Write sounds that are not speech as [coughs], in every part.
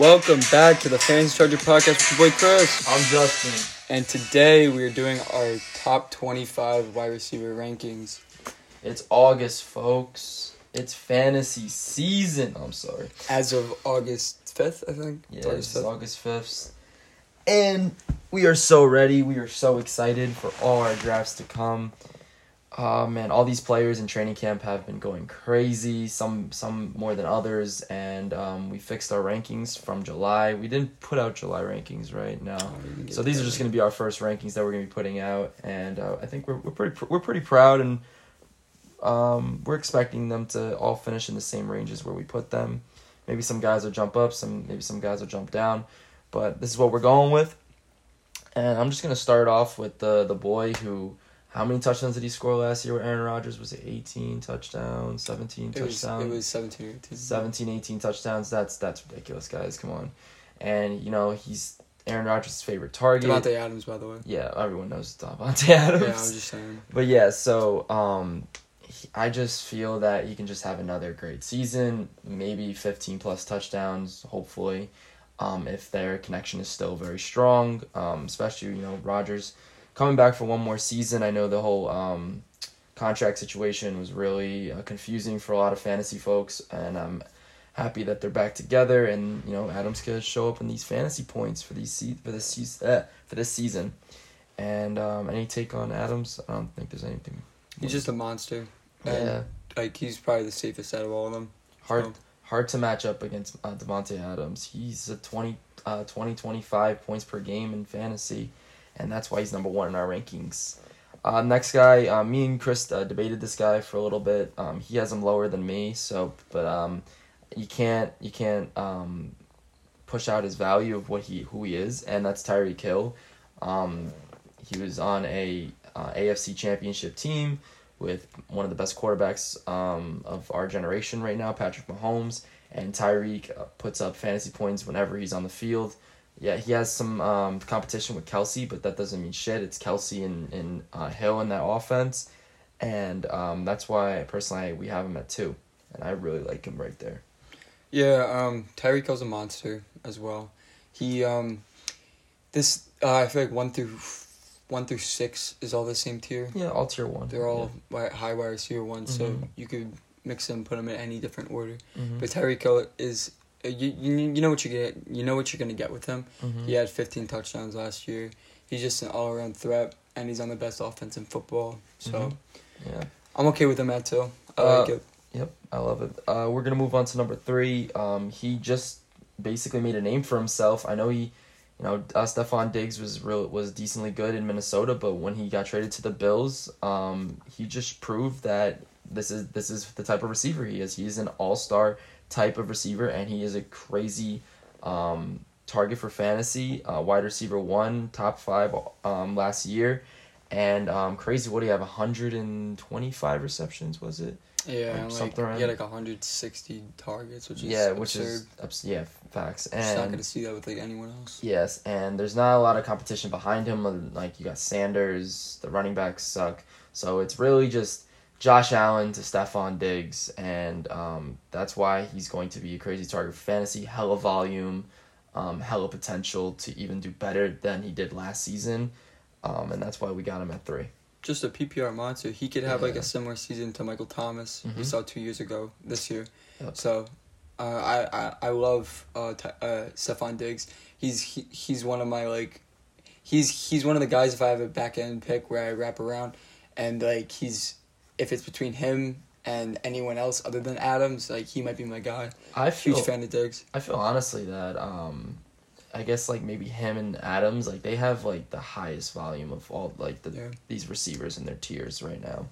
Welcome back to the Fantasy Charger podcast with your boy Chris. I'm Justin. And today we are doing our top 25 wide receiver rankings. It's August, folks. It's fantasy season. I'm sorry. As of August 5th, I think. Yeah, August 5th. August 5th. And we are so ready. We are so excited for all our drafts to come. Uh, man, all these players in training camp have been going crazy. Some some more than others, and um, we fixed our rankings from July. We didn't put out July rankings, right? now, Oh, we didn't get So these are just going to be our first rankings that we're going to be putting out, and uh, I think we're we're pretty pr- we're pretty proud, and um, we're expecting them to all finish in the same ranges where we put them. Maybe some guys will jump up, some maybe some guys will jump down, but this is what we're going with. And I'm just going to start off with the the boy who. How many touchdowns did he score last year with Aaron Rodgers? Was it 18 touchdowns, 17 It was, touchdowns? it was 17 or 18. 17, 18 touchdowns. That's that's ridiculous, guys. Come on. And you know, he's Aaron Rodgers' favorite target. Davante Adams, by the way. Yeah, everyone knows Davante [laughs] Adams. Yeah, I'm just saying. But yeah, so um, he, I just feel that he can just have another great season, maybe 15 plus touchdowns, hopefully, um, if their connection is still very strong. Um, especially you know Rodgers coming back for one more season. I know the whole um, contract situation was really uh, confusing for a lot of fantasy folks, and I'm happy that they're back together. And you know Adams could show up in these fantasy points for these se- for this season uh, for this season. And um, any take on Adams? I don't think there's anything. He's just a monster. And, yeah, like, he's probably the safest out of all of them. hard So, hard to match up against uh, Davante Adams. He's a 20, uh, 20, 25 points per game in fantasy, and that's why he's number one in our rankings. Uh, next guy, uh, me and Chris uh, debated this guy for a little bit. Um, he has him lower than me, so but um, you can't you can't um, push out his value of what he who he is, and that's Tyreek Hill. Um, he was on a uh, AFC Championship team with one of the best quarterbacks um, of our generation right now, Patrick Mahomes, and Tyreek uh, puts up fantasy points whenever he's on the field. Yeah, he has some um, competition with Kelce, but that doesn't mean shit. It's Kelce and, and uh, Hill in that offense, and um, that's why personally we have him at two, and I really like him right there. Yeah, um, Tyreek Hill's a monster as well. He, um, this, uh, I feel like one through, one through six is all the same tier. Yeah, all tier one. They're all wi- high wire tier one, so Mhm. you could mix them, put them in any different order. Yeah. Mhm. But Tyreek Hill is you, you you know what you get you know what you're gonna get with him. Mhm. He had 15 touchdowns last year. He's just an all around threat, and he's on the best offense in football. So Mhm. Yeah. I'm okay with him at two. I Uh, like it. Yep, I love it. Uh, we're gonna move on to number three. Um, he just basically made a name for himself. I know he, you know, uh, Stefon Diggs was real was decently good in Minnesota, but when he got traded to the Bills, um, he just proved that this is this is the type of receiver he is. He's an all star type of receiver, and he is a crazy um, target for fantasy. Uh, wide receiver one, top five um, last year. And um, crazy, what do you have? 125 receptions, was it? Yeah, like and, like, something around- he had like 160 targets, which is yeah, which absurd. is abs- yeah, facts. Just not gonna see that with like anyone else. yes, and there's not a lot of competition behind him. Like you got Sanders, the running backs suck, so it's really just Josh Allen to Stefon Diggs, and um, that's why he's going to be a crazy target for fantasy. Hella volume, um, hella potential to even do better than he did last season, um, and that's why we got him at three. Just a PPR monster. He could have like a similar season to Michael Thomas we Mhm. saw two years ago this year. Yep. So, uh, I, I I love uh, Ty- uh Stefon Diggs. He's he, he's one of my like, he's he's one of the guys if I have a back end pick where I wrap around, and like he's if it's between him and anyone else other than Adams, like he might be my guy. I feel Huge fan of Diggs. I feel honestly that um I guess like maybe him and Adams like they have like the highest volume of all like the Yeah. these receivers in their tiers right now.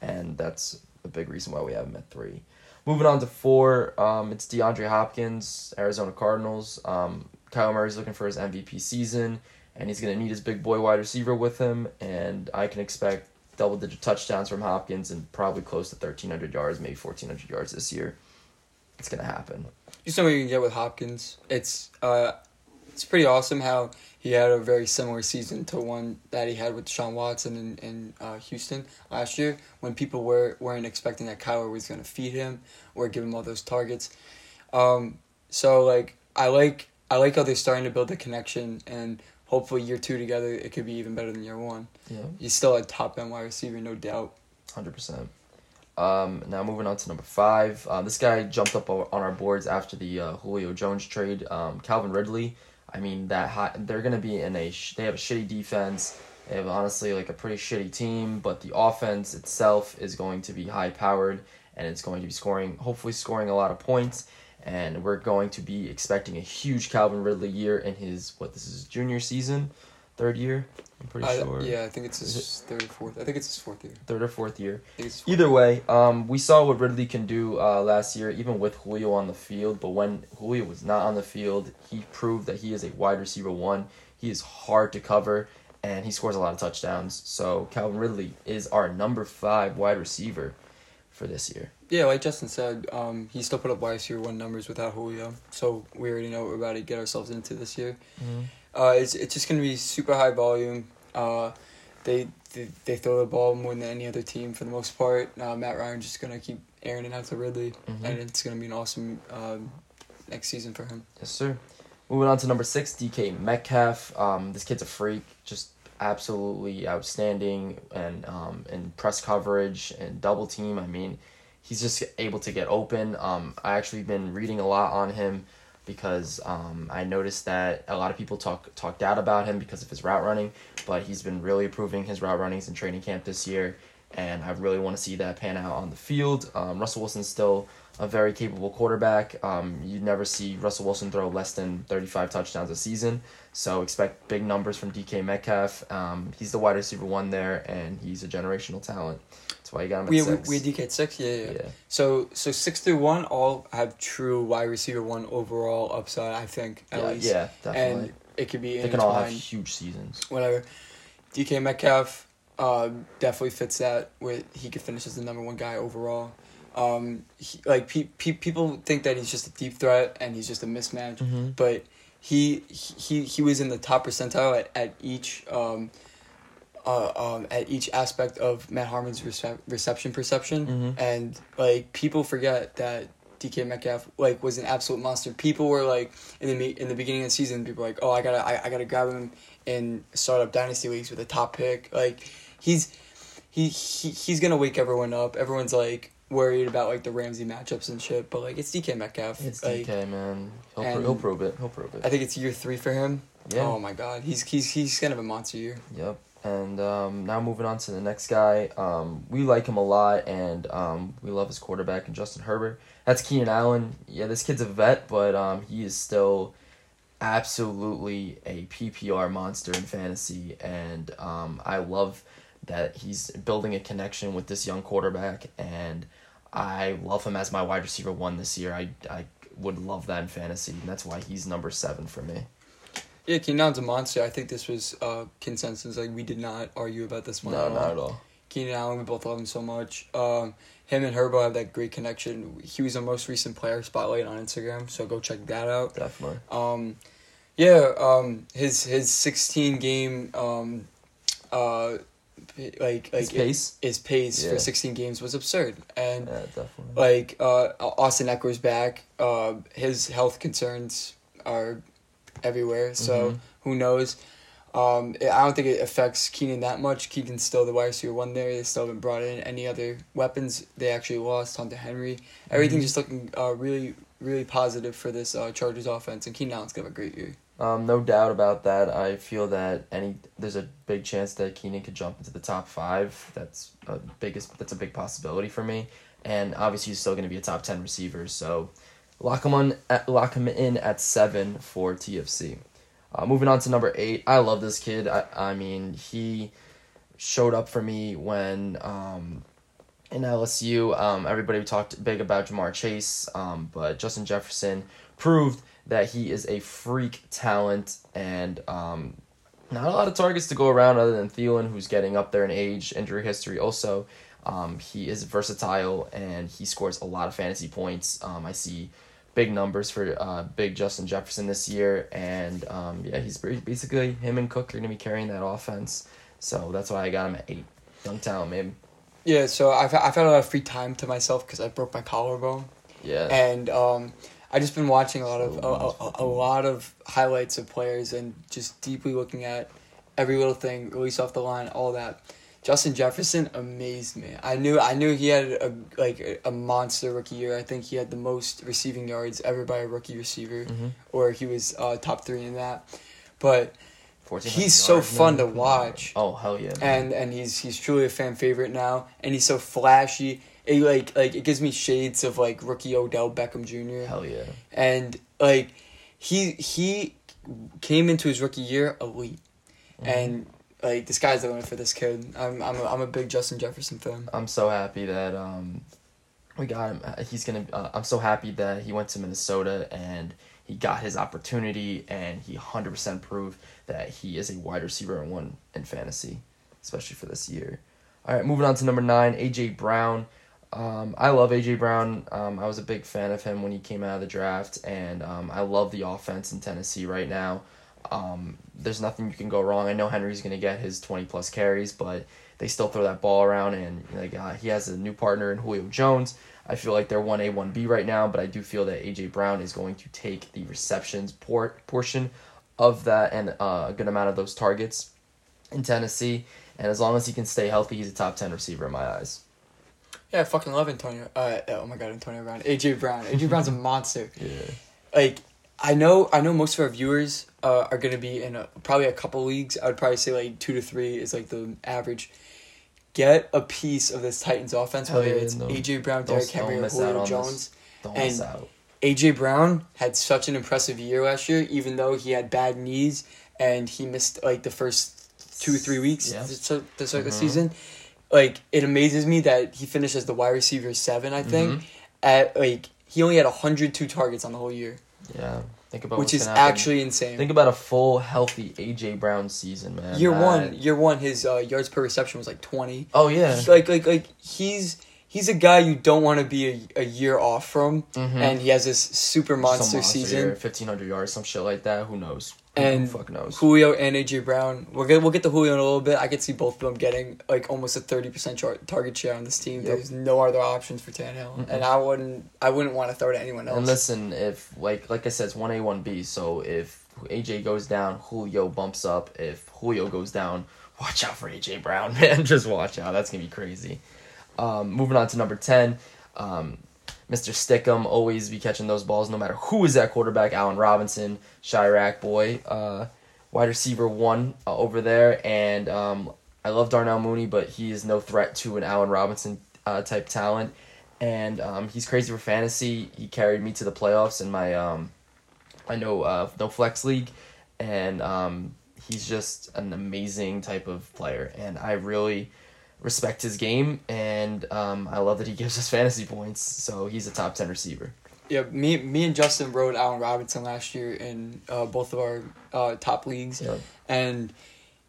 And that's a big reason why we have him at 3. Moving on to 4, um it's DeAndre Hopkins, Arizona Cardinals. Um Kyle Murray's looking for his MVP season and he's going to need his big boy wide receiver with him and I can expect double digit touchdowns from Hopkins and probably close to 1300 yards, maybe 1400 yards this year. It's going to happen. You know what you can get with Hopkins. It's uh, it's pretty awesome how he had a very similar season to one that he had with Sean Watson in, in uh, Houston last year when people were, weren't expecting that Kyler was going to feed him or give him all those targets. Um, so, like, I like I like how they're starting to build the connection, and hopefully year two together it could be even better than year one. Yeah, He's still a top end wide receiver, no doubt. hundred percent. Um, now moving on to number five. Uh, this guy jumped up on our boards after the uh, Julio Jones trade. Um, Calvin Ridley. I mean that high, they're gonna be in a sh- they have a shitty defense. They have honestly like a pretty shitty team, but the offense itself is going to be high powered and it's going to be scoring hopefully scoring a lot of points. And we're going to be expecting a huge Calvin Ridley year in his what this is his junior season, third year. I'm pretty I- sure. Yeah, I think it's his third or fourth. I think it's his fourth year. Third or fourth year. I think it's his fourth. Either way, um, we saw what Ridley can do uh, last year, even with Julio on the field. But when Julio was not on the field, he proved that he is a wide receiver one. He is hard to cover, and he scores a lot of touchdowns. So Calvin Ridley is our number five wide receiver for this year. Yeah, like Justin said, um, he still put up wide receiver one numbers without Julio, so we already know what we're about to get ourselves into this year. Uh, it's it's just gonna be super high volume. Uh, they, they they throw the ball more than any other team for the most part. Uh, Matt Ryan just gonna keep airing it out to Ridley, Mhm. and it's gonna be an awesome um, next season for him. Yes, sir. Moving on to number six, DK Metcalf. Um, this kid's a freak, just absolutely outstanding, and um, in press coverage and double team. I mean, he's just able to get open. Um, I actually been reading a lot on him because um, I noticed that a lot of people talk talked out about him because of his route running, but he's been really improving his route runnings in training camp this year, and I really want to see that pan out on the field. Um, Russell Wilson's still a very capable quarterback. Um, you never see Russell Wilson throw less than 35 touchdowns a season. So expect big numbers from DK Metcalf. Um, he's the wide receiver one there, and he's a generational talent. That's why you got him at We we, six. we had DK at six, yeah, yeah. yeah. So so six through one all have true wide receiver one overall upside. I think at yeah, least, yeah, definitely. and it could be they can all have huge seasons. whatever. DK Metcalf uh, definitely fits that. With he could finish as the number one guy overall. Um, he, like pe- pe- people think that he's just a deep threat and he's just a mismatch, Mhm. but he he he was in the top percentile at at each um, uh, um, at each aspect of Matt Harmon's recep- reception perception, Mhm. and like people forget that. DK Metcalf like was an absolute monster. People were like in the me- in the beginning of the season, people were like, "Oh, I gotta I, I gotta grab him in startup dynasty leagues with a top pick." Like he's he, he he's gonna wake everyone up. Everyone's like worried about like the Ramsey matchups and shit, but like it's DK Metcalf. It's like, DK, man. He'll, pro- he'll prove it. He'll prove it. I think it's year three for him. yeah. Oh my god, he's he's he's gonna have a monster year. Yep. And um, now moving on to the next guy. Um, we like him a lot, and um, we love his quarterback and Justin Herbert. That's Keenan Allen. Yeah, this kid's a vet, but um, he is still absolutely a PPR monster in fantasy, and um, I love that he's building a connection with this young quarterback, and I love him as my wide receiver one this year. I I would love that in fantasy, and that's why he's number seven for me. Yeah, Keenan Allen's a monster. I think this was uh consensus. Like we did not argue about this one. No, at all. not at all. Keenan Allen, we both love him so much. Um, him and Herbo have that great connection. He was our most recent player spotlight on Instagram, so go check that out. Definitely. Um, yeah, um, his his sixteen game um, uh, like like His pace. his pace Yeah. for sixteen games was absurd, and Yeah, definitely. like uh, Austin Ekeler's back. Uh, his health concerns are everywhere, so Mhm. who knows? Um, I don't think it affects Keenan that much. Keenan's still the wide receiver one there. They still haven't brought in any other weapons. They actually lost Hunter Henry. Everything's Mhm. just looking uh, really, really positive for this uh, Chargers offense, and Keenan Allen's gonna have a great year. Um, no doubt about that. I feel that any there's a big chance that Keenan could jump into the top five. That's a biggest. That's a big possibility for me. And obviously, he's still going to be a top ten receiver. So, lock him on. At, lock him in at seven for TFC. Uh, moving on to number eight. I love this kid. I I mean he showed up for me when um, in LSU. Um, everybody talked big about Ja'Marr Chase. Um, but Justin Jefferson proved that he is a freak talent and um, not a lot of targets to go around other than Thielen, who's getting up there in age, injury history also. Um, he is versatile and he scores a lot of fantasy points. Um, I see big numbers for uh, big Justin Jefferson this year, and um, yeah, he's basically him and Cook are gonna be carrying that offense. So that's why I got him at eight. Young talent, maybe. Yeah, so I've I've had a lot of free time to myself because I broke my collarbone, Yeah. and um, I just been watching a lot of a, a, a lot of highlights of players and just deeply looking at every little thing, release off the line, all that. Justin Jefferson amazed me. I knew I knew he had a like a, monster rookie year. I think he had the most receiving yards ever by a rookie receiver, Mhm. or he was uh, top three in that. But 1400 He's so fun to watch. Oh hell yeah! man. and and he's he's truly a fan favorite now, and he's so flashy. It like like it gives me shades of like rookie Odell Beckham Jr. hell yeah. and like he he came into his rookie year elite, and like the sky's the limit for this kid. I'm I'm a, I'm a big Justin Jefferson fan. I'm so happy that um, we got him. Uh, He's gonna. Uh, I'm so happy that he went to Minnesota and he got his opportunity, and he hundred percent proved that he is a wide receiver and one in fantasy, especially for this year. All right, moving on to number nine, AJ Brown. Um, I love AJ Brown. Um, I was a big fan of him when he came out of the draft, and um, I love the offense in Tennessee right now. Um, there's nothing you can go wrong. I know Henry's gonna get his twenty plus carries, but they still throw that ball around, and like uh, he has a new partner in Julio Jones. I feel like they're one A one B right now, but I do feel that AJ Brown is going to take the receptions por- portion of that and uh, a good amount of those targets in Tennessee. And as long as he can stay healthy, he's a top ten receiver in my eyes. Yeah, I fucking love Antonio. Uh, oh my god, Antonio Brown, AJ Brown. AJ Brown's a monster. Yeah. like I know I know most of our viewers uh, are gonna be in a, probably a couple leagues. I would probably say like two to three is like the average. Get a piece of this Titans offense, Hell whether yeah, it's no. AJ Brown, Derrick Henry, or Julio Jones. Don't And-. AJ Brown had such an impressive year last year, even though he had bad knees and he missed like the first two three weeks Yeah. to start, to start the Mhm. season. Like it amazes me that he finished as the wide receiver seven. I think Mhm. at like he only had hundred two targets on the whole year, Yeah. Think about which is actually insane. Think about a full healthy AJ Brown season, man. year That- one, year one, his uh, yards per reception was like twenty. Oh yeah. Like like like he's he's a guy you don't want to be a, a year off from, Mhm. and he has this super monster, season. fifteen hundred yards, some shit like that. Who knows? And fuck knows? Julio and AJ Brown. We'll get we'll get to Julio in a little bit. I could see both of them getting like almost a thirty percent target share on this team. Yep. There's no other options for Tannehill, Mm-mm. and I wouldn't I wouldn't want to throw to anyone else. And listen, if like like I said, it's one A one B. So if AJ goes down, Julio bumps up. If Julio goes down, watch out for AJ Brown, [laughs] man. Just watch out. That's gonna be crazy. Um, moving on to number ten, um, Mr. Stickum always be catching those balls, no matter who is that quarterback. Allen Robinson, Chiraq boy, uh, wide receiver one uh, over there, and um, I love Darnell Mooney, but he is no threat to an Allen Robinson uh, type talent and um, he's crazy for fantasy. He carried me to the playoffs in my um, I know uh, no flex league, and um, he's just an amazing type of player, and I really respect his game, and um, I love that he [laughs] gives us fantasy points. So he's a top ten receiver. yeah, me me and Justin rode Allen Robinson last year in uh, both of our uh, top leagues, Yeah. and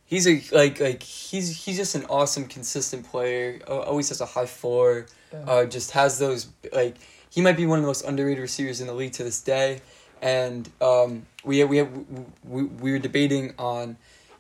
he's a like like he's he's just an awesome consistent player. Always has a high floor. Uh, just has those like he might be one of the most underrated receivers in the league to this day, and um, we we we we were debating on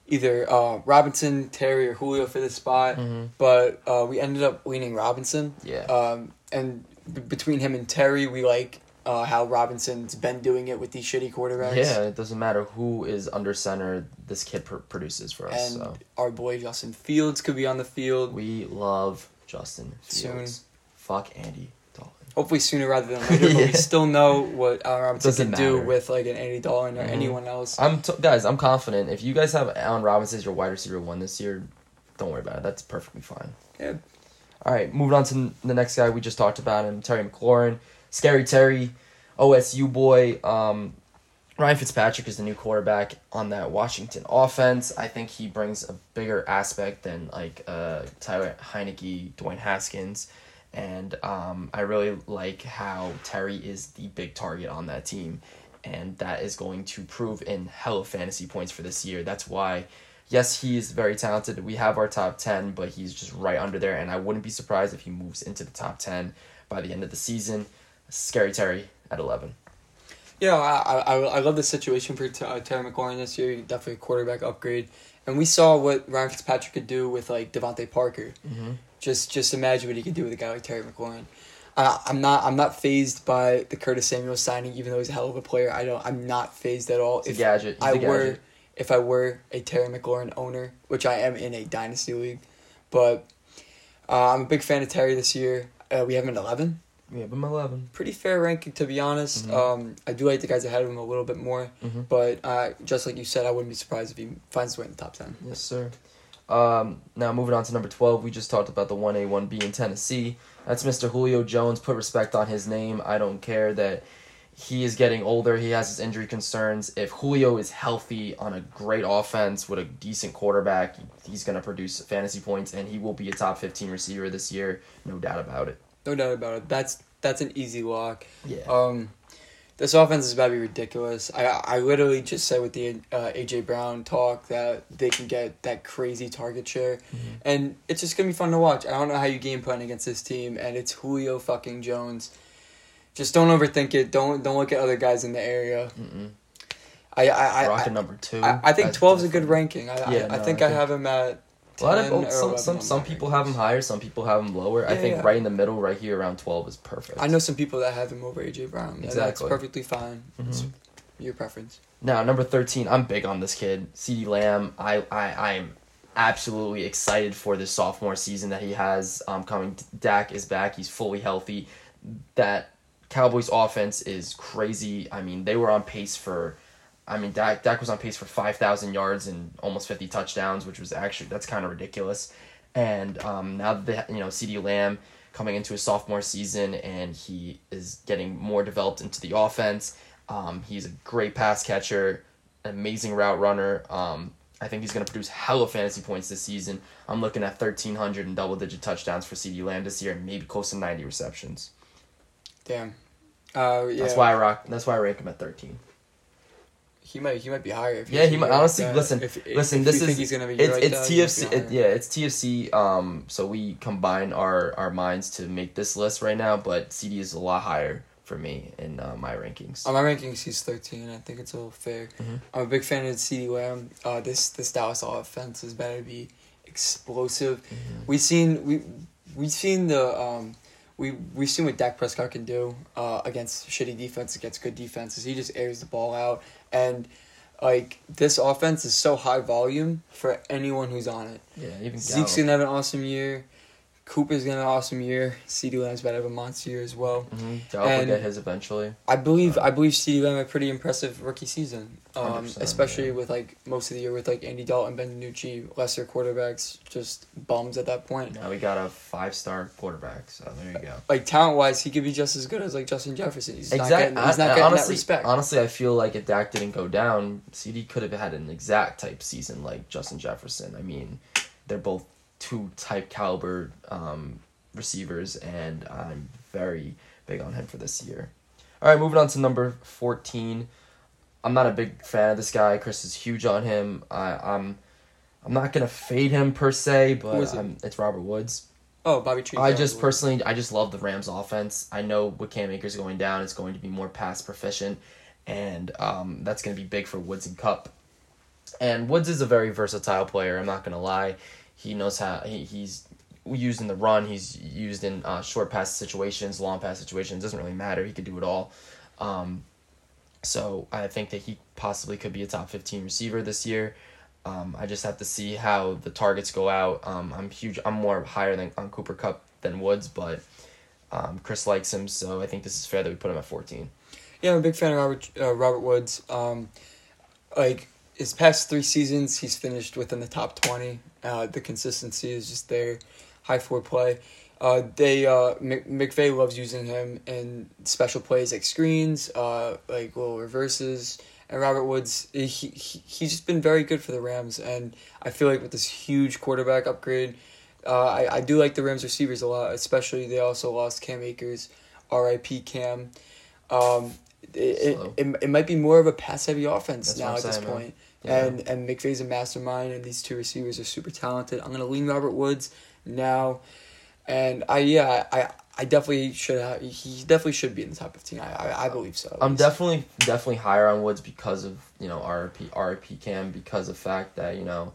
either uh, Robinson, Terry, or Julio for this spot, Mhm. but uh, we ended up leaning Robinson. Yeah. Um, and b- between him and Terry, we like uh, how Robinson's been doing it with these shitty quarterbacks. Yeah, it doesn't matter who is under center. This kid pr- produces for us. And so our boy Justin Fields could be on the field. we love Justin Soon. Fields. Fuck Andy. Hopefully sooner rather than [laughs] later. But we still know what Allen Robinson Doesn't can do with like an Andy Dalton or Mhm. anyone else. I'm t- guys. I'm confident. If you guys have Allen Robinson as your wide receiver one this year, don't worry about it. That's perfectly fine. Yeah. All right, moving on to the next guy we just talked about him, Terry McLaurin, Scary Terry, OSU boy. Um, Ryan Fitzpatrick is the new quarterback on that Washington offense. I think he brings a bigger aspect than like uh, Taylor Heinicke, Dwayne Haskins, and um, I really like how Terry is the big target on that team, and that is going to prove in hella fantasy points for this year. That's why, yes, he is very talented. We have our top ten, but he's just right under there, and I wouldn't be surprised if he moves into the top ten by the end of the season. Scary Terry at eleven. Yeah, I, I, I love the situation for uh, Terry McLaurin this year. Definitely a quarterback upgrade, and we saw what Ryan Fitzpatrick could do with like DeVante Parker. Mm-hmm. Just just imagine what he could do with a guy like Terry McLaurin. I, I'm not I'm not phased by the Curtis Samuel signing, even though he's a hell of a player. I don't I'm not phased at all. He's a gadget. He's I were if I were a Terry McLaurin owner, which I am in a dynasty league, but uh, I'm a big fan of Terry this year. Uh, we have him at eleven. We have him eleven. Pretty fair ranking to be honest. Mhm. Um, I do like the guys ahead of him a little bit more, Mhm. but uh, just like you said, I wouldn't be surprised if he finds his way in the top ten. Yes, sir. Um, now moving on to number twelve, we just talked about the one A one B in Tennessee. That's Mr. Julio Jones. Put respect on his name. I don't care that he is getting older. He has his injury concerns. If Julio is healthy on a great offense with a decent quarterback, he's going to produce fantasy points, and he will be a top fifteen receiver this year. No doubt about it. No doubt about it. That's that's an easy lock. Yeah. Um, this offense is about to be ridiculous. I I literally just said with the uh, AJ Brown talk that they can get that crazy target share, and it's just gonna be fun to watch. I don't know how you game plan against this team, and it's Julio fucking Jones. Just don't overthink it. Don't don't look at other guys in the area. Mm-mm. I I I, Rocking I, number two. I, I think twelve is a good ranking. I Yeah, I, I think I I, think- have him at. A lot of some some some people have him higher, some people have him lower. I think yeah. right in the middle, right here around twelve, is perfect. I know some people that have him over AJ Brown. and That's Exactly. perfectly fine. It's Mhm. your preference. Now, number 13, I'm big on this kid. CeeDee Lamb, I, I, I am absolutely excited for this sophomore season that he has um, coming. Dak is back. He's fully healthy. That Cowboys offense is crazy. I mean, they were on pace for, I mean, Dak, Dak was on pace for 5,000 yards and almost 50 touchdowns, which was actually, that's kind of ridiculous. And um, now that, they, you know, CeeDee Lamb coming into his sophomore season and he is getting more developed into the offense. Um, he's a great pass catcher, amazing route runner. Um, I think he's going to produce hella fantasy points this season. I'm looking at 1,300 and double digit touchdowns for CeeDee Lamb this year and maybe close to 90 receptions. Damn. Uh, yeah. That's why I rock. That's why I rank him at 13. He might he might be higher. If Yeah, he might. honestly, that. listen, If, if, listen. if this is he's gonna be it's like it's TFC. It, yeah, it's TFC. Um, so we combine our our minds to make this list right now, but CeeDee is a lot higher for me in uh, my rankings. On my rankings, he's thirteen. I think it's a little fair. Mhm. I'm a big fan of CeeDee Lamb. Uh, this this Dallas offense is better to be explosive. Mhm. We've seen we we've seen the um we we've seen what Dak Prescott can do uh, against shitty defense against good defenses. He just airs the ball out and. Like this offense is so high volume for anyone who's on it. Yeah, even Zeke's Gallup. gonna have an awesome year. Cooper's gonna have an awesome year. CeeDee Lamb's about to have a monster year as well. Mhm. Gallup will and- get his eventually. I believe Uh, I believe CeeDee Lamb had a pretty impressive rookie season. Um, especially yeah. with like most of the year with like Andy Dalton, and Ben DiNucci, lesser quarterbacks, just bums at that point. Now we got a five star quarterback, so there you go. Like talent wise, he could be just as good as like Justin Jefferson. He's not Exactly. getting, he's not getting honestly, that respect. honestly, I feel like if Dak didn't go down, CeeDee could have had an exact type season like Justin Jefferson. I mean, they're both two type caliber um, receivers, and I'm very big on him for this year. All right, moving on to number fourteen. I'm not a big fan of this guy. Chris is huge on him. I, I'm, I'm not gonna fade him per se, but it? It's Robert Woods. oh, Bobby Tree. I just personally, I just love the Rams offense. I know with Cam Akers going down, it's going to be more pass proficient, and um, that's going to be big for Woods and Kupp. And Woods is a very versatile player. I'm not going to lie. He knows how he, he's used in the run. He's used in uh, short pass situations, long pass situations. Doesn't really matter. He could do it all. Um, so I think that he possibly could be a top 15 receiver this year. Um, I just have to see how the targets go out. Um, I'm huge. I'm more higher than on Cooper Kupp than Woods, but um, Chris likes him, so I think this is fair that we put him at 14. Yeah, I'm a big fan of Robert uh, Robert Woods. Um, like his past three seasons, he's finished within the top twenty. Uh, the consistency is just there. High four play. Uh, they uh, Mc- McVay loves using him in special plays like screens, uh, like little reverses. And Robert Woods, he, he he's just been very good for the Rams, and I feel like with this huge quarterback upgrade, uh, I I do like the Rams receivers a lot. Especially they also lost Cam Akers, R.I.P. Cam. Um, it, it, it, it might be more of a pass heavy offense That's now at this point. Yeah. And and McVay's a mastermind, and these two receivers are super talented. I'm gonna lean Robert Woods now, and I yeah I I definitely should have he definitely should be in the top fifteen. I I, I believe so. I'm definitely definitely higher on Woods because of you know RP RP Cam because of the fact that you know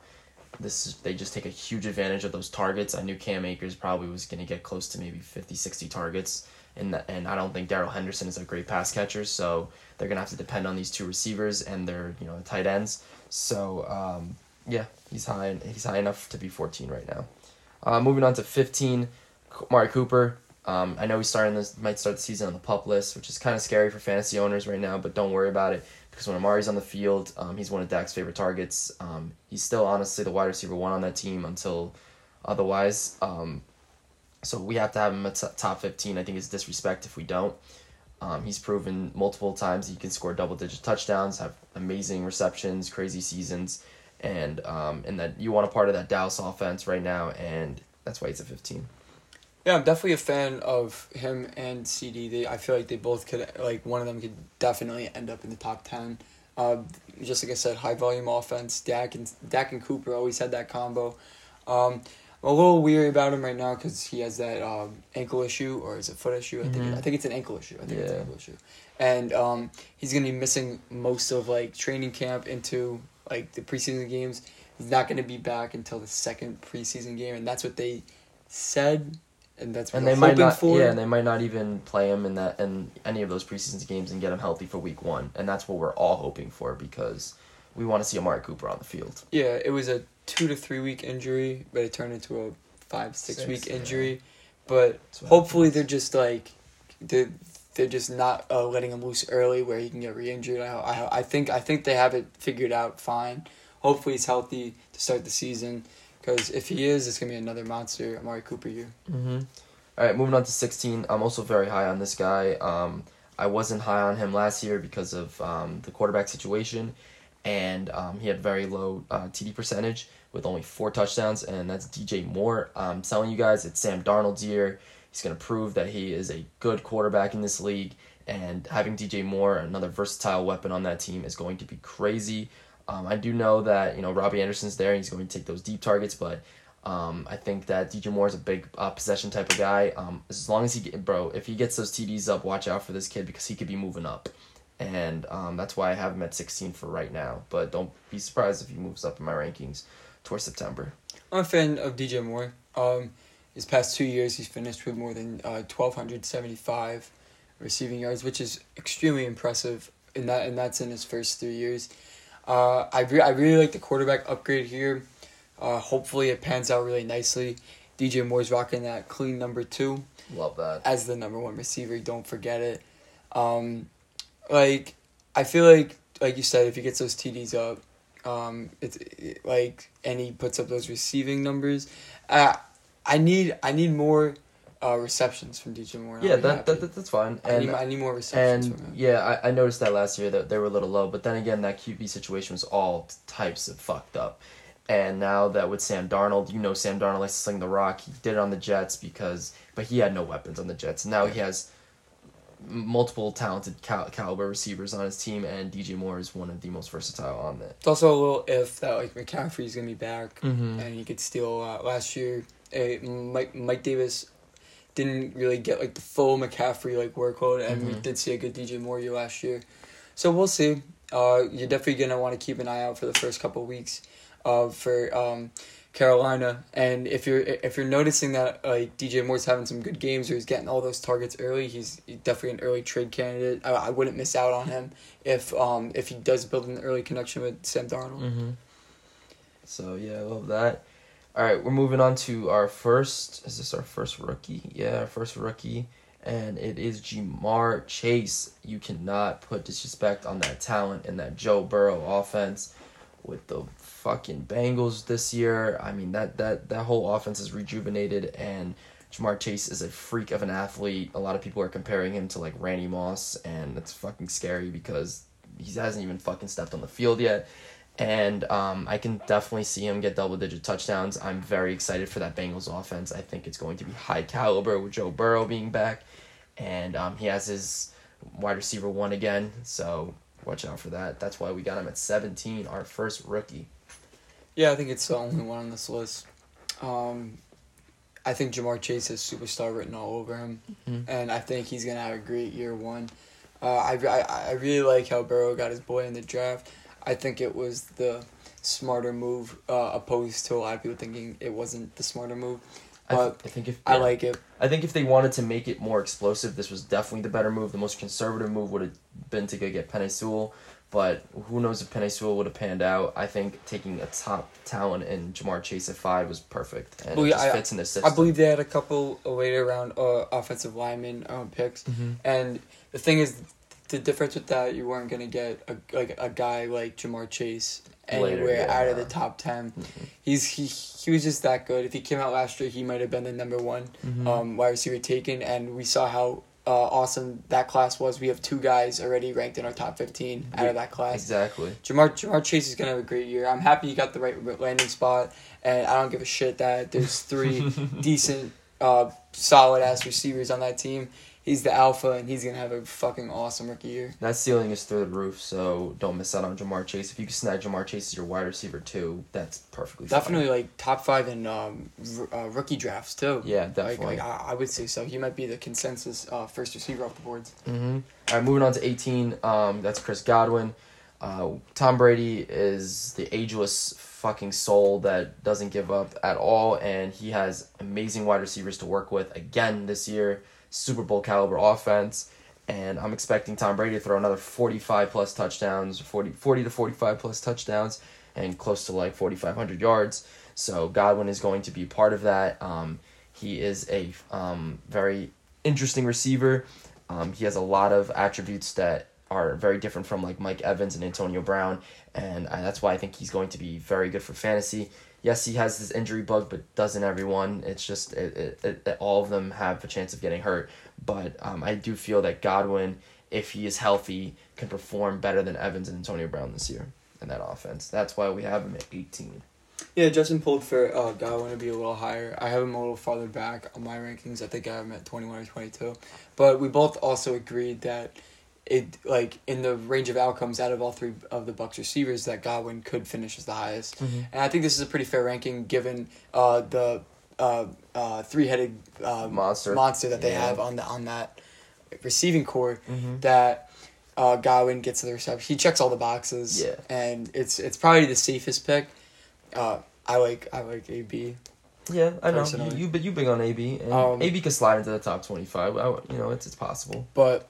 this is, they just take a huge advantage of those targets. I knew Cam Akers probably was going to get close to maybe 50, 60 targets, and the, and I don't think Darrell Henderson is a great pass catcher, so they're gonna have to depend on these two receivers and their you know tight ends. So um, yeah, he's high he's high enough to be fourteen right now. Uh, moving on to fifteen, Amari Cooper. Um, I know he's starting this might start the season on the pup list, which is kind of scary for fantasy owners right now. But don't worry about it because when Amari's on the field, um, he's one of Dak's favorite targets. Um, he's still honestly the wide receiver one on that team until otherwise. Um, so we have to have him at top fifteen. I think it's disrespect if we don't. Um, he's proven multiple times he can score double digit touchdowns, have amazing receptions, crazy seasons, and um, and that you want a part of that Dallas offense right now, and that's why he's at fifteen. Yeah, I'm definitely a fan of him and CeeDee. They, I feel like they both could, like, one of them could definitely end up in the top 10. Uh, just like I said, high volume offense. Dak and, Dak and Cooper always had that combo. Um, I'm a little weary about him right now because he has that um, ankle issue, or is it foot issue? I think, Mhm. I think it's an ankle issue. I think it's an Yeah. ankle issue. And um, he's going to be missing most of, like, training camp into, like, the preseason games. He's not going to be back until the second preseason game, and that's what they said and that's what And they might not, for. yeah, and they might not even play him in that in any of those preseason games and get him healthy for week one, and that's what we're all hoping for because we want to see Amari Cooper on the field. Yeah, it was a two to three week injury, but it turned into a five six, Six, week yeah. injury. But hopefully happens. they're just like they're they're just not uh, letting him loose early where he can get re injured. I, I I think I think they have it figured out fine. Hopefully he's healthy to start the season. Because if he is, it's gonna be another monster Amari Cooper year. Mm-hmm. All right, moving on to 16. I'm also very high on this guy. Um, I wasn't high on him last year because of um, the quarterback situation, and um, he had very low uh, TD percentage with only four touchdowns, and that's DJ Moore. I'm telling you guys, it's Sam Darnold's year. He's going to prove that he is a good quarterback in this league, and having DJ Moore, another versatile weapon on that team, is going to be crazy. Um, I do know that you know Robbie Anderson's there, and he's going to take those deep targets, but um, I think that DJ Moore is a big uh, possession type of guy. Um, as long as he, get, bro, if he gets those TDs up, watch out for this kid because he could be moving up, and um, that's why I have him at sixteen for right now. But don't be surprised if he moves up in my rankings towards September. I'm a fan of DJ Moore. Um, his past two years, he's finished with more than uh, 1,275 receiving yards, which is extremely impressive. And that and that's in his first three years. Uh, I re- I really like the quarterback upgrade here. Uh, hopefully, it pans out really nicely. DJ Moore's rocking that clean number two Love that. as the number one receiver. Don't forget it. Um, like I feel like like you said, if he gets those TDs up, um, it's it, like and he puts up those receiving numbers. Uh, I need I need more uh, receptions from DJ Moore. Yeah, that, that, that that's fine. I need I need more receptions and from him. yeah, I, I noticed that last year that they were a little low, but then again, that QB situation was all types of fucked up. And now that with Sam Darnold, you know Sam Darnold likes to sling the rock. He did it on the Jets because, but he had no weapons on the Jets. Now he has multiple talented cal- caliber receivers on his team, and DJ Moore is one of the most versatile on that. It's also a little if that like McCaffrey's gonna be back Mm-hmm. and he could steal a lot. Last year, uh, Mike Mike Davis didn't really get like the full McCaffrey like workload, and we Mhm. did see a good DJ Moore year last year. So we'll see. Uh, you're definitely gonna want to keep an eye out for the first couple weeks, uh, for um, Carolina. And if you're if you're noticing that like DJ Moore's having some good games or he's getting all those targets early, he's definitely an early trade candidate. I, I wouldn't miss out on him if um if he does build an early connection with Sam Darnold. Mm-hmm. So yeah, I love that. All right, we're moving on to our first. Is this our first rookie? Yeah, our first rookie, and it is Ja'Marr Chase. You cannot put disrespect on that talent in that Joe Burrow offense with the fucking Bengals this year. I mean that that that whole offense is rejuvenated, and Ja'Marr Chase is a freak of an athlete. A lot of people are comparing him to like Randy Moss, and it's fucking scary because he hasn't even fucking stepped on the field yet and um, I can definitely see him get double digit touchdowns. I'm very excited for that Bengals offense. I think it's going to be high caliber with Joe Burrow being back, and um, he has his wide receiver one again. So watch out for that. That's why we got him at 17, our first rookie. Yeah, I think it's the only one on this list. Um, I think Ja'Marr Chase has superstar written all over him, Mhm. and I think he's gonna have a great year one. Uh, I, I I really like how Burrow got his boy in the draft. I think it was the smarter move, uh, opposed to a lot of people thinking it wasn't the smarter move. I, th- I think if I like it. I think if they wanted to make it more explosive, this was definitely the better move. The most conservative move would have been to go get Penei Sewell, but who knows if Penei Sewell would have panned out. I think taking a top talent in Ja'Marr Chase at five was perfect, and Well, it yeah, I- fits in the system. I believe they had a couple later round uh, offensive lineman um, picks, Mhm. and the thing is, the difference with that you weren't gonna get a like a guy like Ja'Marr Chase Later, anywhere yeah. out of the top 10 Mhm. He's he he was just that good. If he came out last year, he might have been the number one Mhm. um, wide receiver taken, and we saw how uh, awesome that class was. We have two guys already ranked in our top fifteen out of that class. exactly. Jamar Ja'Marr Chase is gonna have a great year. I'm happy you got the right landing spot, and I don't give a shit that there's three [laughs] decent, uh, solid ass receivers on that team. He's the alpha, and he's gonna have a fucking awesome rookie year. That ceiling is through the roof, so don't miss out on Ja'Marr Chase. If you can snag Ja'Marr Chase as your wide receiver too, that's perfectly fine. Definitely like top five in um, r- uh, rookie drafts too. Yeah, Like, definitely. like I, I would say so. He might be the consensus uh, first receiver off the boards. Mm-hmm. All right, moving on to 18. Um, that's Chris Godwin. Uh, Tom Brady is the ageless fucking soul that doesn't give up at all, and he has amazing wide receivers to work with again this year. Super Bowl caliber offense, and I'm expecting Tom Brady to throw another 45 plus touchdowns, 40, 40 to 45 plus touchdowns, and close to like 4,500 yards. So Godwin is going to be part of that. Um, he is a um, very interesting receiver. Um, he has a lot of attributes that are very different from like Mike Evans and Antonio Brown, and uh, that's why I think he's going to be very good for fantasy. Yes, he has this injury bug, but doesn't everyone? It's just it, it, it, all of them have a chance of getting hurt. But um, I do feel that Godwin, if he is healthy, can perform better than Evans and Antonio Brown this year in that offense. That's why we have him at eighteen. Yeah, Justin pulled for uh, Godwin to be a little higher. I have him a little farther back on my rankings. I think I have him at 21 or 22. But we both also agreed that it like in the range of outcomes out of all three of the Bucs receivers that Godwin could finish as the highest. Mhm. And I think this is a pretty fair ranking given uh, the uh, uh, three-headed uh, Monster. monster that they Yeah. have on the on that receiving core Mm-hmm. that uh, Godwin gets to the reception. He checks all the boxes. Yeah. And it's it's probably the safest pick. Uh, I like I like AB. Yeah, I know you, you, but you big on AB, and Um, AB can slide into the top twenty-five. I, you know, it's it's possible. But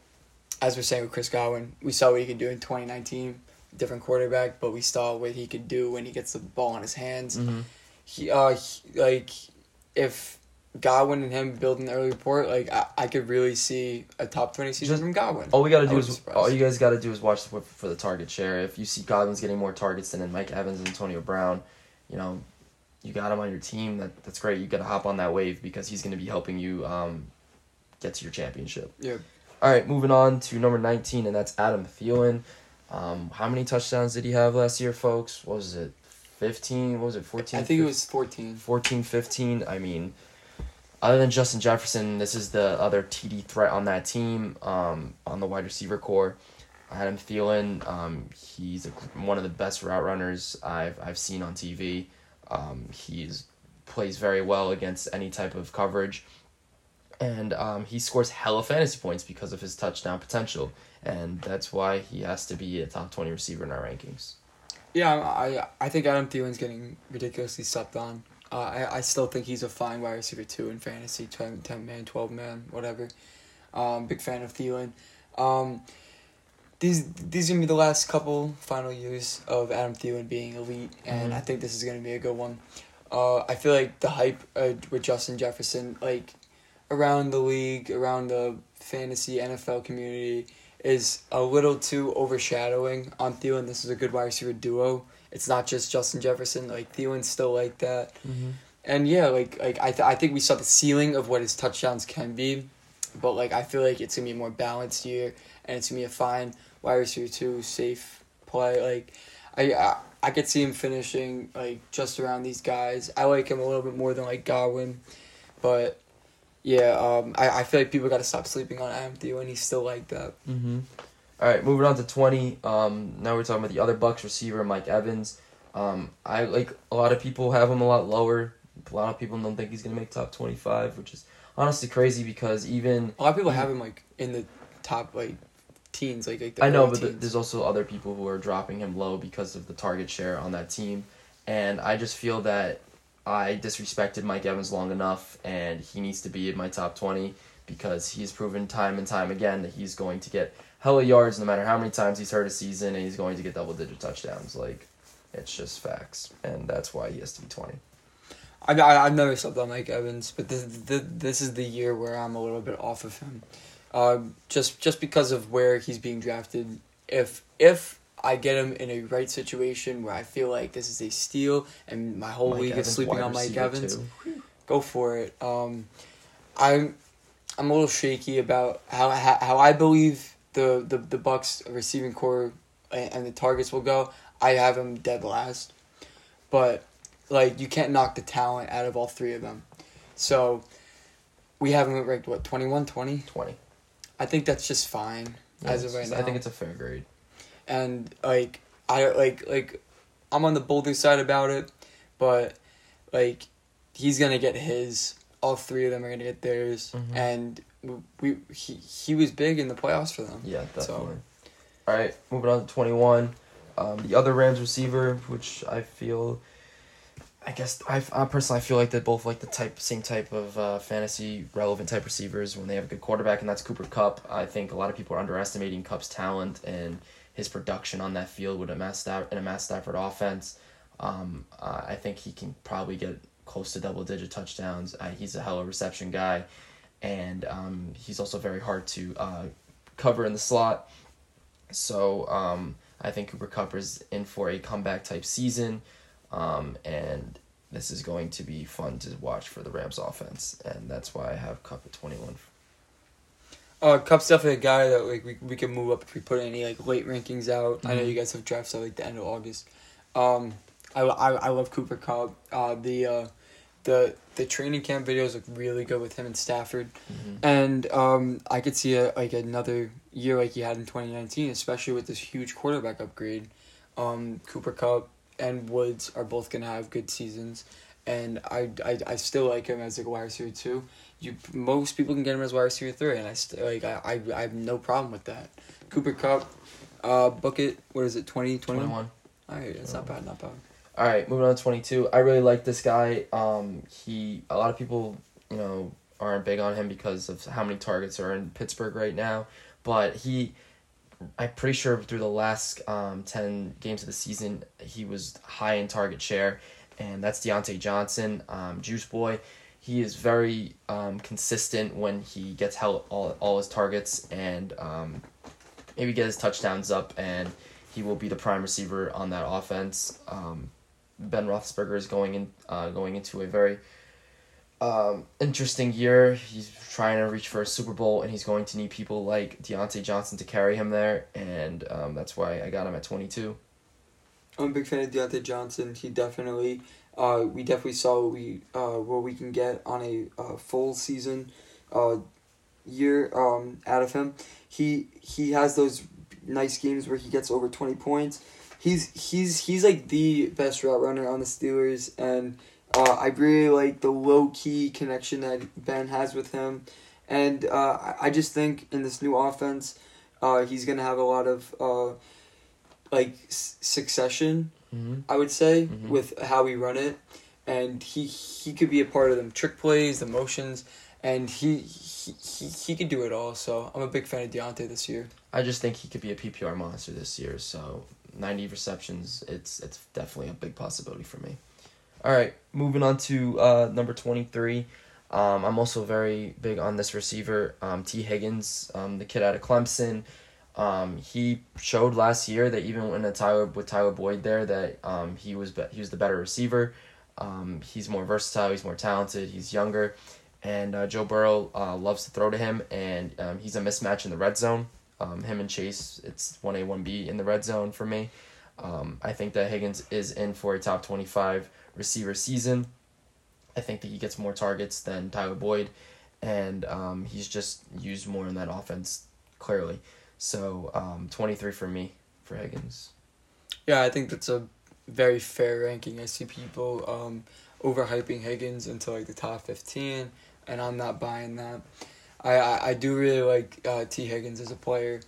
as we're saying with Chris Godwin, we saw what he could do in 2019, different quarterback, but we saw what he could do when he gets the ball in his hands. Mm-hmm. He uh he, like if Godwin and him build an early report, like I, I could really see a top 20 season Just- from Godwin. All we gotta I do is all you guys gotta do is watch for, for the target share. If you see Godwin's getting more targets than Mike Evans and Antonio Brown, you know, you got him on your team. That that's great. You gotta hop on that wave because he's gonna be helping you um, get to your championship. Yeah. All right, moving on to number nineteen, and that's Adam Thielen. Um, how many touchdowns did he have last year, folks? What was it? Fifteen? What was it? Fourteen? I think it was 14. 14, 15. I mean, other than Justin Jefferson, this is the other TD threat on that team, um, on the wide receiver core. Adam Thielen, um, he's a, one of the best route runners I've I've seen on TV. Um, he's plays very well against any type of coverage, and um, he scores hella fantasy points because of his touchdown potential, and that's why he has to be a top twenty receiver in our rankings. Yeah, I I think Adam Thielen's getting ridiculously stepped on. Uh, I I still think he's a fine wide receiver too in fantasy, 10, 10 man, twelve man, whatever. Um, big fan of Thielen. Um, these these are gonna be the last couple final years of Adam Thielen being elite, and Mhm. I think this is gonna be a good one. Uh, I feel like the hype uh, with Justin Jefferson, like around the league, around the fantasy NFL community, is a little too overshadowing on Thielen. This is a good wide receiver duo. It's not just Justin Jefferson. Like Thielen's still like that, mm-hmm. and yeah, like like I th- I think we saw the ceiling of what his touchdowns can be, but like I feel like it's gonna be a more balanced year, and it's gonna be a fine wide receiver two safe play. Like I. I I could see him finishing like just around these guys. I like him a little bit more than like Godwin, but yeah, um, I, I feel like people got to stop sleeping on Adam Thielen. He's still like that. Mm-hmm. All right, moving on to twenty. Um, now we're talking about the other Bucs receiver, Mike Evans. Um, I like a lot of people have him a lot lower. A lot of people don't think he's gonna make top twenty-five, which is honestly crazy because even A lot of people have him like in the top like teens, like, like the I know, but th- teens. there's also other people who are dropping him low because of the target share on that team, and I just feel that I disrespected Mike Evans long enough, and he needs to be in my top 20 because he's proven time and time again that he's going to get hella yards no matter how many times he's hurt a season, and he's going to get double digit touchdowns. Like, it's just facts, and that's why he has to be 20. I, I I've never slept on Mike Evans, but this this, this is the year where I'm a little bit off of him, uh, just just because of where he's being drafted. If if I get him in a right situation where I feel like this is a steal and my whole Mike league Evans, is sleeping on Mike Evans, too. go for it. Um, I'm I'm a little shaky about how how, how I believe the, the the Bucs receiving core and, and the targets will go. I have him dead last, but like you can't knock the talent out of all three of them. So we have him ranked what 21, 20? 20. I think that's just fine as of right it's- now. I think it's a fair grade. And like I like like I'm on the bolder side about it, but like he's gonna get his. All three of them are gonna get theirs, Mhm. and we he he was big in the playoffs for them. Yeah, So- definitely. All right, moving on to 21. Um, the other Rams receiver, which I feel, I guess I, I personally I feel like they're both like the type same type of uh, fantasy relevant type receivers when they have a good quarterback, and that's Cooper Kupp. I think a lot of people are underestimating Kupp's talent and his production on that field with a Matt Staff- in a Matt Stafford offense. Um, uh, I think he can probably get close to double digit touchdowns. Uh, he's a hell of a reception guy, and um, he's also very hard to uh, cover in the slot. So um, I think Cooper Kupp is in for a comeback type season, um, and this is going to be fun to watch for the Rams offense, and that's why I have Kupp at twenty one. Uh, Kupp's definitely a guy that like we we can move up if we put any like late rankings out. I know Mhm. you guys have drafts at like the end of August. Um, I, I, I love Cooper Kupp. Uh, the uh, the the training camp videos look really good with him and Stafford, and um, I could see a like another year like he had in twenty nineteen, especially with this huge quarterback upgrade. Um, Cooper Kupp and Woods are both gonna have good seasons, and I I, I still like him as a wide receiver two. You most people can get him as wide receiver three, and I st- like I, I I have no problem with that. Cooper Kupp, uh, bucket. What is it? 20, 21? 21. All right, that's not bad, not bad. All right, moving on to 22. I really like this guy. Um, he a lot of people, you know, aren't big on him because of how many targets are in Pittsburgh right now, but he I'm pretty sure through the last um, 10 games of the season, he was high in target share, and that's Diontae Johnson, um, Juice Boy. He is very um, consistent when he gets held all, all his targets and um, maybe get his touchdowns up, and he will be the prime receiver on that offense. Um, ben Roethlisberger is going in, uh, going into a very um, interesting year. He's trying to reach for a Super Bowl, and he's going to need people like Diontae Johnson to carry him there, and um, that's why I got him at twenty two. I'm a big fan of Diontae Johnson. He definitely, uh, we definitely saw what we uh what we can get on a uh, full season, uh, year um out of him. He he has those nice games where he gets over twenty points. He's he's he's like the best route runner on the Steelers, and uh, I really like the low key connection that Ben has with him, and uh, I- just think in this new offense, uh, he's gonna have a lot of uh, like s- succession. Mm-hmm. I would say Mhm. with how we run it, and he he could be a part of them trick plays, the motions, and he he he, he could do it all. So I'm a big fan of Diontae this year. I just think he could be a PPR monster this year. So ninety receptions, it's it's definitely a big possibility for me. All right, moving on to uh, number twenty three. Um, I'm also very big on this receiver, um, Tee Higgins, um, the kid out of Clemson. Um, he showed last year that even when a Tyler with Tyler Boyd there, that um, he was be- he was the better receiver. Um, he's more versatile. He's more talented. He's younger, and uh, Joe Burrow uh, loves to throw to him, and um, he's a mismatch in the red zone. Um, him and Chase, it's one A one B in the red zone for me. Um, I think that Higgins is in for a top twenty five receiver season. I think that he gets more targets than Tyler Boyd, and he's just used more in that offense clearly. So um, twenty three for me for Higgins. Yeah, I think that's a very fair ranking. I see people um, overhyping Higgins into like the top fifteen, and I'm not buying that. I I, I do really like uh, Tee Higgins as a player.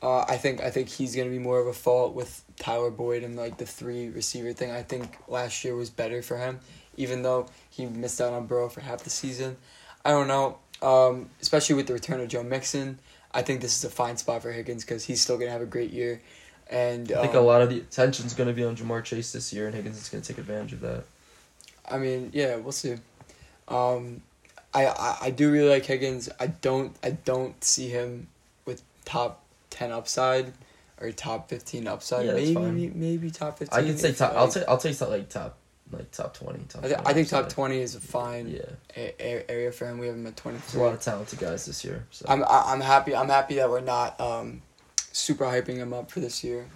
Uh, I think I think he's gonna be more of a fault with Tyler Boyd and like the three receiver thing. I think last year was better for him, even though he missed out on Burrow for half the season. I don't know, um, especially with the return of Joe Mixon. I think this is a fine spot for Higgins because he's still gonna have a great year. And I think um, a lot of the attention's going to be on Ja'Marr Chase this year, and Higgins is going to take advantage of that. I mean, yeah, we'll see. Um, I, I I do really like Higgins. I don't I don't see him with top ten upside or top fifteen upside. Yeah, maybe fine. maybe top fifteen. I can say top. I'll like- take. I'll take like top, like top twenty. Top I, th- 20 I think top twenty is a fine Yeah, a- a- area for him. We have him at twenty there's a lot of talented guys this year. So. I'm I- I'm happy. I'm happy that we're not um, super hyping him up for this year.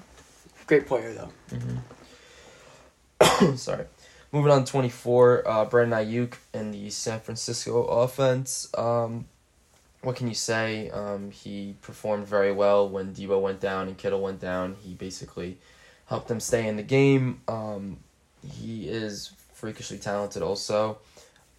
Great player though. Mhm. [coughs] Sorry. Moving on to 24, uh, Brandon Aiyuk in the San Francisco offense. Um, what can you say? Um, he performed very well when Deebo went down and Kittle went down. He basically helped them stay in the game. Um, he is freakishly talented also.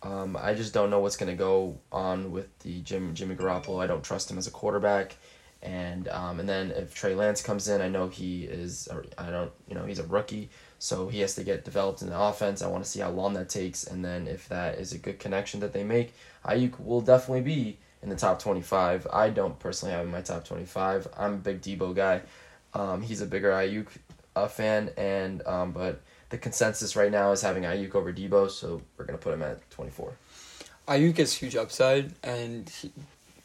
Um, I just don't know what's going to go on with the Jim, Jimmy Garoppolo. I don't trust him as a quarterback. And um, and then if Trey Lance comes in, I know he is. I don't. You know, he's a rookie, so he has to get developed in the offense. I want to see how long that takes, and then if that is a good connection that they make, Aiyuk will definitely be in the top twenty five. I don't personally have in my top twenty five. I'm a big Deebo guy. Um, he's a bigger Aiyuk uh, fan, and um, but the consensus right now is having Aiyuk over Deebo, so we're gonna put him at twenty four. Aiyuk has huge upside, and he,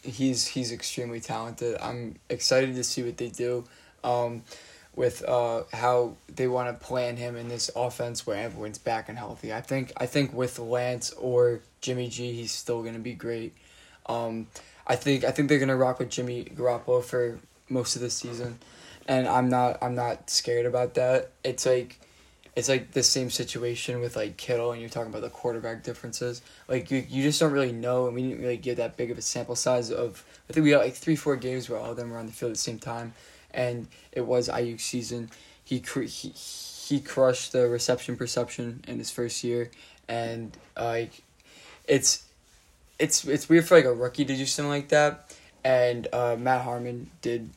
he's he's extremely talented. I'm excited to see what they do, um, with uh, how they want to plan him in this offense where everyone's back and healthy. I think I think with Lance or Jimmy G, he's still gonna be great. Um, I think I think they're gonna rock with Jimmy Garoppolo for most of the season, and I'm not I'm not scared about that. It's like. It's like the same situation with like Kittle, and you're talking about the quarterback differences. Like you, you just don't really know and we didn't really get that big of a sample size of I think we got like three four games where all of them were on the field at the same time and it was Aiyuk season. He cr- he, he crushed the reception perception in his first year and like it's it's it's weird for like a rookie to do something like that and uh, Matt Harmon did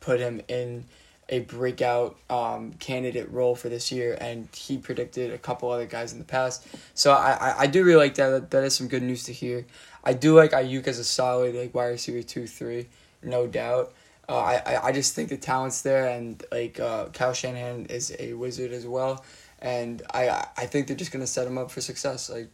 put him in a breakout um, candidate role for this year, and he predicted a couple other guys in the past. So I, I, I do really like that. that. That is some good news to hear. I do like Aiyuk as a solid like wide receiver two three, no doubt. Uh, I, I I just think the talent's there, and like uh, Kyle Shanahan is a wizard as well, and I I think they're just gonna set him up for success. Like,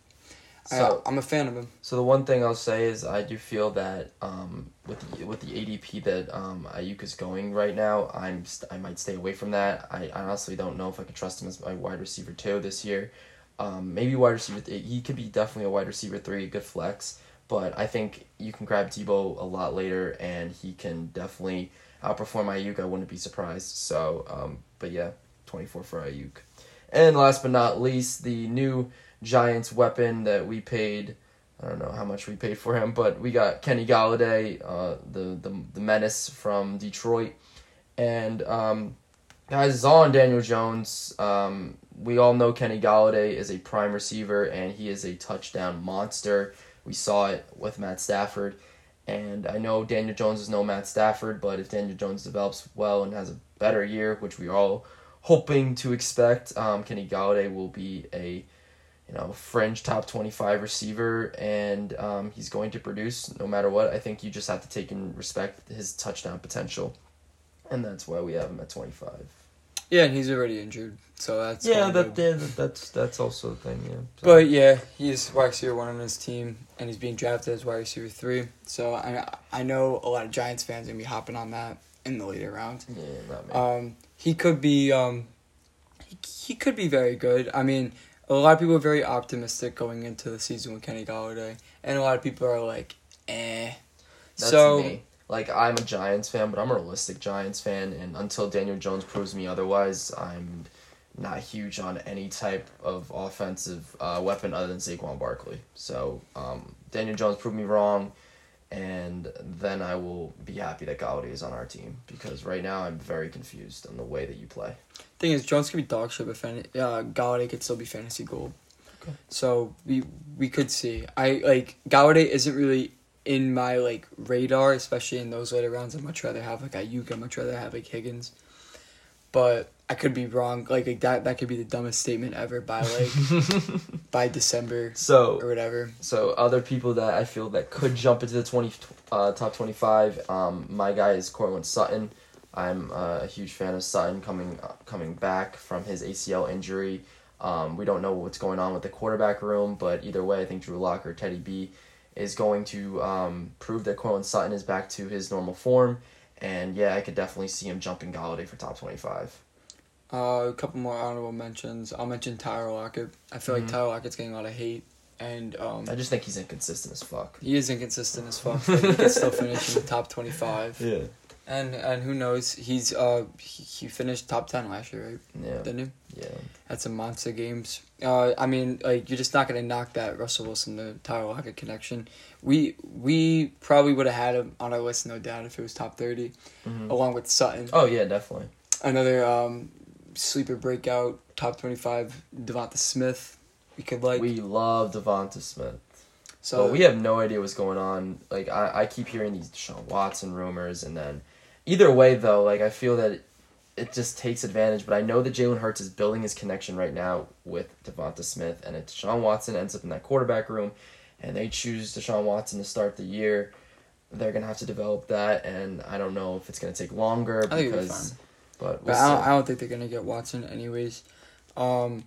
So- I, I'm a fan of him. So the one thing I'll say is I do feel that um, with the, with the ADP that um, Aiyuk is going right now, I'm st- I might stay away from that. I honestly don't know if I can trust him as my wide receiver two this year. Um, maybe wide receiver. Th- he could be definitely a wide receiver three, a good flex. But I think you can grab Deebo a lot later, and he can definitely outperform Aiyuk. I wouldn't be surprised. So, um, but yeah, twenty four for Aiyuk. And last but not least, the new Giants weapon that we paid. I don't know how much we paid for him, but we got Kenny Golladay, uh, the, the the menace from Detroit, and um, guys on Daniel Jones. Um, we all know Kenny Golladay is a prime receiver, and he is a touchdown monster. We saw it with Matt Stafford, and I know Daniel Jones is no Matt Stafford, but if Daniel Jones develops well and has a better year, which we are all hoping to expect, um, Kenny Galladay will be a you know, fringe top 25 receiver, and um, he's going to produce no matter what. I think you just have to take and respect his touchdown potential, and that's why we have him at 25. Yeah, and he's already injured, so that's yeah, that, to- yeah, that that's that's also a thing. Yeah, So- But yeah, he's wide receiver one on his team, and he's being drafted as wide receiver three. So I I know a lot of Giants fans are gonna be hopping on that in the later round. yeah, not me. Um, he could be um, he, he could be very good. I mean, a lot of people are very optimistic going into the season with Kenny Golladay, and a lot of people are like, eh. That's so me. Like I'm a Giants fan, but I'm a realistic Giants fan, and until Daniel Jones proves me otherwise, I'm not huge on any type of offensive uh, weapon other than Saquon Barkley. So um, Daniel Jones proved me wrong, and then I will be happy that Golladay is on our team because right now I'm very confused on the way that you play. thing is, Jones could be dog shit, but fan- uh, Golladay could still be fantasy gold. Okay. So we we could see. I like Golladay isn't really in my like radar, especially in those later rounds. I'd much rather have like Aiyuk. I'd much rather have like Higgins. But I could be wrong. Like, like that that could be the dumbest statement ever by like [laughs] by December so or whatever. So other people that I feel that could jump into the twenty uh, top twenty five. Um, my guy is Courtland Sutton. I'm uh, a huge fan of Sutton coming uh, coming back from his ACL injury. Um, we don't know what's going on with the quarterback room, but either way, I think Drew Lock or Teddy B is going to um, prove that Courtland Sutton is back to his normal form. And yeah, I could definitely see him jumping Golladay for top twenty five. Uh, a couple more honorable mentions. I'll mention Tyler Lockett. I feel Mhm. like Tyler Lockett's getting a lot of hate, and um, I just think he's inconsistent as fuck. he is inconsistent as fuck. But he can still finish in the top twenty five. [laughs] Yeah. And and who knows? He's uh he, he finished top ten last year, right? Yeah. Didn't he? Yeah. Had some monster games. Uh, I mean, like you're just not gonna knock that Russell Wilson to Tyler Lockett connection. We we probably would have had him on our list, no doubt, if it was top 30 Mhm. along with Sutton. Oh yeah, definitely. Another um, sleeper breakout, top twenty five, Devonta Smith. We could like we love Devonta Smith. so but we have no idea what's going on. Like I, I keep hearing these Deshaun Watson rumors, and then either way though, like I feel that it, it just takes advantage. But I know that Jalen Hurts is building his connection right now with Devonta Smith, and if Deshaun Watson ends up in that quarterback room, and they choose Deshaun Watson to start the year, they're gonna have to develop that, and I don't know if it's gonna take longer I think it'll be because. But, But we'll I don't. I don't think they're gonna get Watson anyways. Um,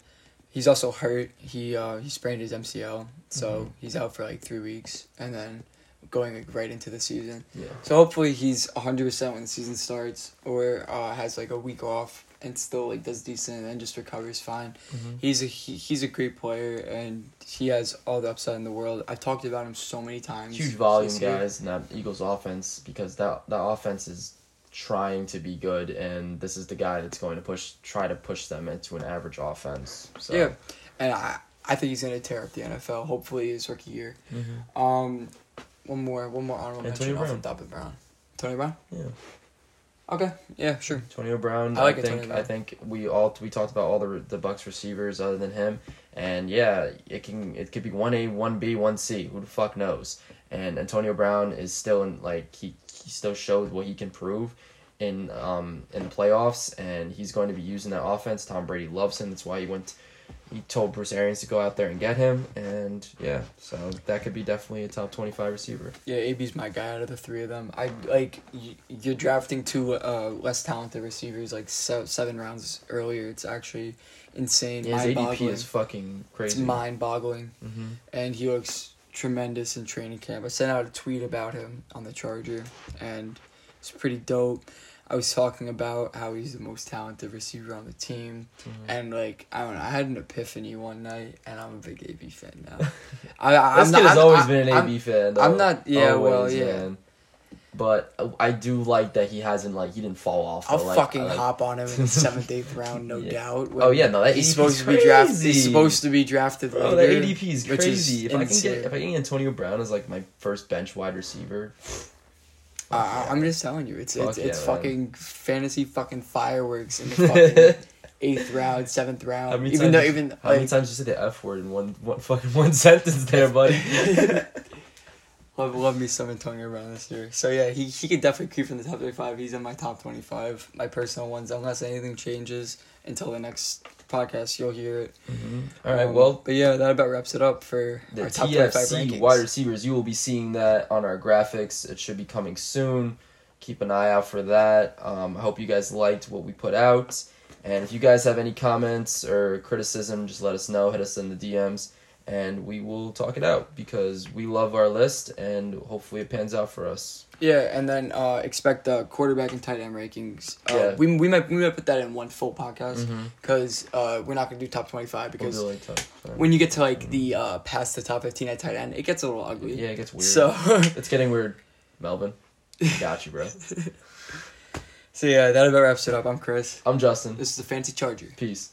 he's also hurt. He uh, he sprained his MCL, so Mhm. he's out for like three weeks, and then going like right into the season. yeah. So hopefully he's hundred percent when the season starts, or uh, has like a week off and still like does decent and then just recovers fine. Mhm. He's a he, he's a great player and he has all the upside in the world. I've talked about him so many times. huge volume guys in that Eagles offense because that that offense is trying to be good and this is the guy that's going to push try to push them into an average offense. So Yeah, and I I think he's gonna tear up the NFL. Hopefully his rookie year. Mhm. Um, one more, one more honorable Antonio mention off Brown. the top of Brown. Tony Brown. Yeah. Okay. Yeah. Sure. Antonio Brown. I I, like think Antonio Brown. I think we all we talked about all the the Bucs receivers other than him, and yeah, it can it could be one A, one B, one C. Who the fuck knows? And Antonio Brown is still in like he he still showed what he can prove in um in the playoffs, and he's going to be using that offense. Tom Brady loves him. That's why he went. He told Bruce Arians to go out there and get him, and yeah, so that could be definitely a top twenty five receiver. Yeah, AB's my guy out of the three of them. I like you're drafting two uh, less talented receivers like se- seven rounds earlier. It's actually insane. Yeah, his ADP is fucking crazy. It's mind-boggling, hmm and he looks tremendous in training camp. I sent out a tweet about him on the Charger, and it's pretty dope. I was talking about how he's the most talented receiver on the team, Mm-hmm. and like I don't know, I had an epiphany one night, and I'm a big AB fan now. [laughs] I, I, This I'm kid not, has I'm- always I'm- been an I'm- AB fan. Though. I'm not- yeah, well, yeah. man. But I do like that he hasn't like he didn't fall off. I'll. Like, fucking like- hop on him in the [laughs] seventh, eighth round, no Yeah. doubt. Oh yeah, no, that he's supposed is to be drafted. crazy. He's supposed to be drafted Bro, later. that ADP is which is crazy. if I can get if I can get Antonio Brown as like my first bench wide receiver, Uh, I'm just telling you, it's Fuck it's, yeah, it's man. fucking fantasy fucking fireworks in the [laughs] fucking eighth round, seventh round. many Even though even how many like times you said the F word in one one fucking [laughs] one sentence there, buddy? Love love me some Antonio Brown this year. So yeah, he he could definitely creep from the top twenty five. He's in my top twenty five, my personal ones. Unless anything changes until the next podcast, you'll hear it. hmm All right, Um, well, but yeah, that about wraps it up for the our top TFC wide receivers. You will be seeing that on our graphics. It should be coming soon. Keep an eye out for that. Um, I hope you guys liked what we put out. And if you guys have any comments or criticism, just let us know. Hit us in the DMs, and we will talk it out because we love our list, and hopefully it pans out for us. Yeah, and then uh, expect the quarterback and tight end rankings. Uh, Yeah. we, we might we might put that in one full podcast because uh, we're not gonna do top twenty five because We'll it later. When you get to like the uh, past the top fifteen at tight end, it gets a little ugly. yeah, it gets weird. So [laughs] it's getting weird. Melvin, got you, bro. [laughs] so yeah, that about wraps it up. I'm Chris. I'm Justin. This is the Fantasy Charger. Peace.